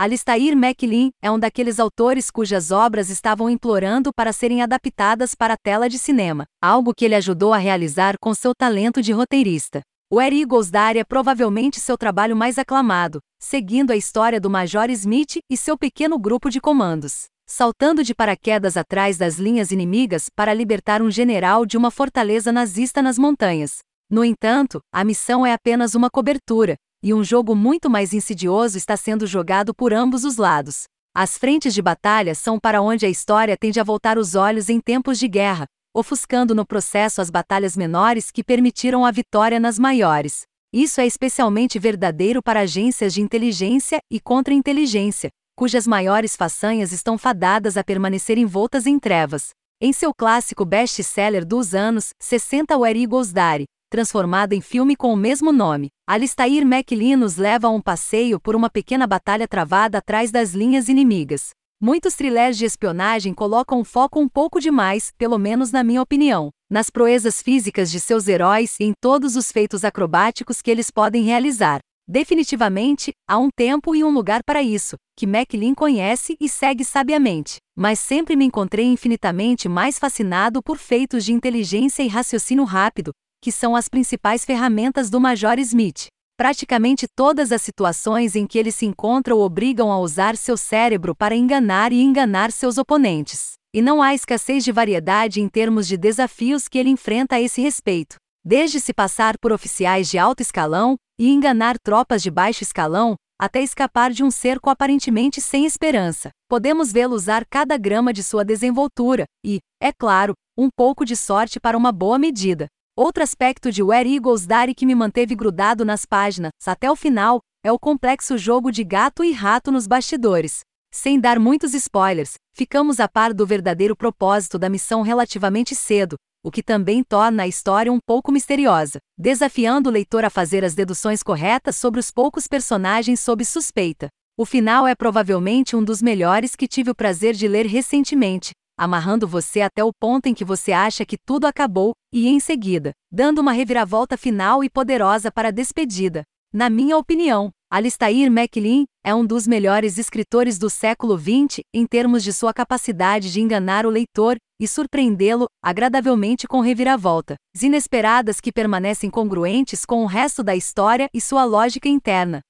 Alistair MacLean é um daqueles autores cujas obras estavam implorando para serem adaptadas para a tela de cinema, algo que ele ajudou a realizar com seu talento de roteirista. O Eagles Dar é provavelmente seu trabalho mais aclamado, seguindo a história do Major Smith e seu pequeno grupo de comandos, saltando de paraquedas atrás das linhas inimigas para libertar um general de uma fortaleza nazista nas montanhas. No entanto, a missão é apenas uma cobertura, e um jogo muito mais insidioso está sendo jogado por ambos os lados. As frentes de batalha são para onde a história tende a voltar os olhos em tempos de guerra, ofuscando no processo as batalhas menores que permitiram a vitória nas maiores. Isso é especialmente verdadeiro para agências de inteligência e contra-inteligência, cujas maiores façanhas estão fadadas a permanecer envoltas em trevas. Em seu clássico best-seller dos anos 60 Where Eagles Dare, transformado em filme com o mesmo nome. Alistair MacLean nos leva a um passeio por uma pequena batalha travada atrás das linhas inimigas. Muitos thrillers de espionagem colocam foco um pouco demais, pelo menos na minha opinião, nas proezas físicas de seus heróis e em todos os feitos acrobáticos que eles podem realizar. Definitivamente, há um tempo e um lugar para isso, que MacLean conhece e segue sabiamente. Mas sempre me encontrei infinitamente mais fascinado por feitos de inteligência e raciocínio rápido, que são as principais ferramentas do Major Smith. Praticamente todas as situações em que ele se encontra o obrigam a usar seu cérebro para enganar e enganar seus oponentes. E não há escassez de variedade em termos de desafios que ele enfrenta a esse respeito. Desde se passar por oficiais de alto escalão e enganar tropas de baixo escalão, até escapar de um cerco aparentemente sem esperança. Podemos vê-lo usar cada grama de sua desenvoltura e, é claro, um pouco de sorte para uma boa medida. Outro aspecto de Where Eagles Dare que me manteve grudado nas páginas, até o final, é o complexo jogo de gato e rato nos bastidores. Sem dar muitos spoilers, ficamos a par do verdadeiro propósito da missão relativamente cedo, o que também torna a história um pouco misteriosa, desafiando o leitor a fazer as deduções corretas sobre os poucos personagens sob suspeita. O final é provavelmente um dos melhores que tive o prazer de ler recentemente, amarrando você até o ponto em que você acha que tudo acabou, e em seguida, dando uma reviravolta final e poderosa para a despedida. Na minha opinião, Alistair MacLean é um dos melhores escritores do século XX em termos de sua capacidade de enganar o leitor e surpreendê-lo agradavelmente com reviravoltas inesperadas que permanecem congruentes com o resto da história e sua lógica interna.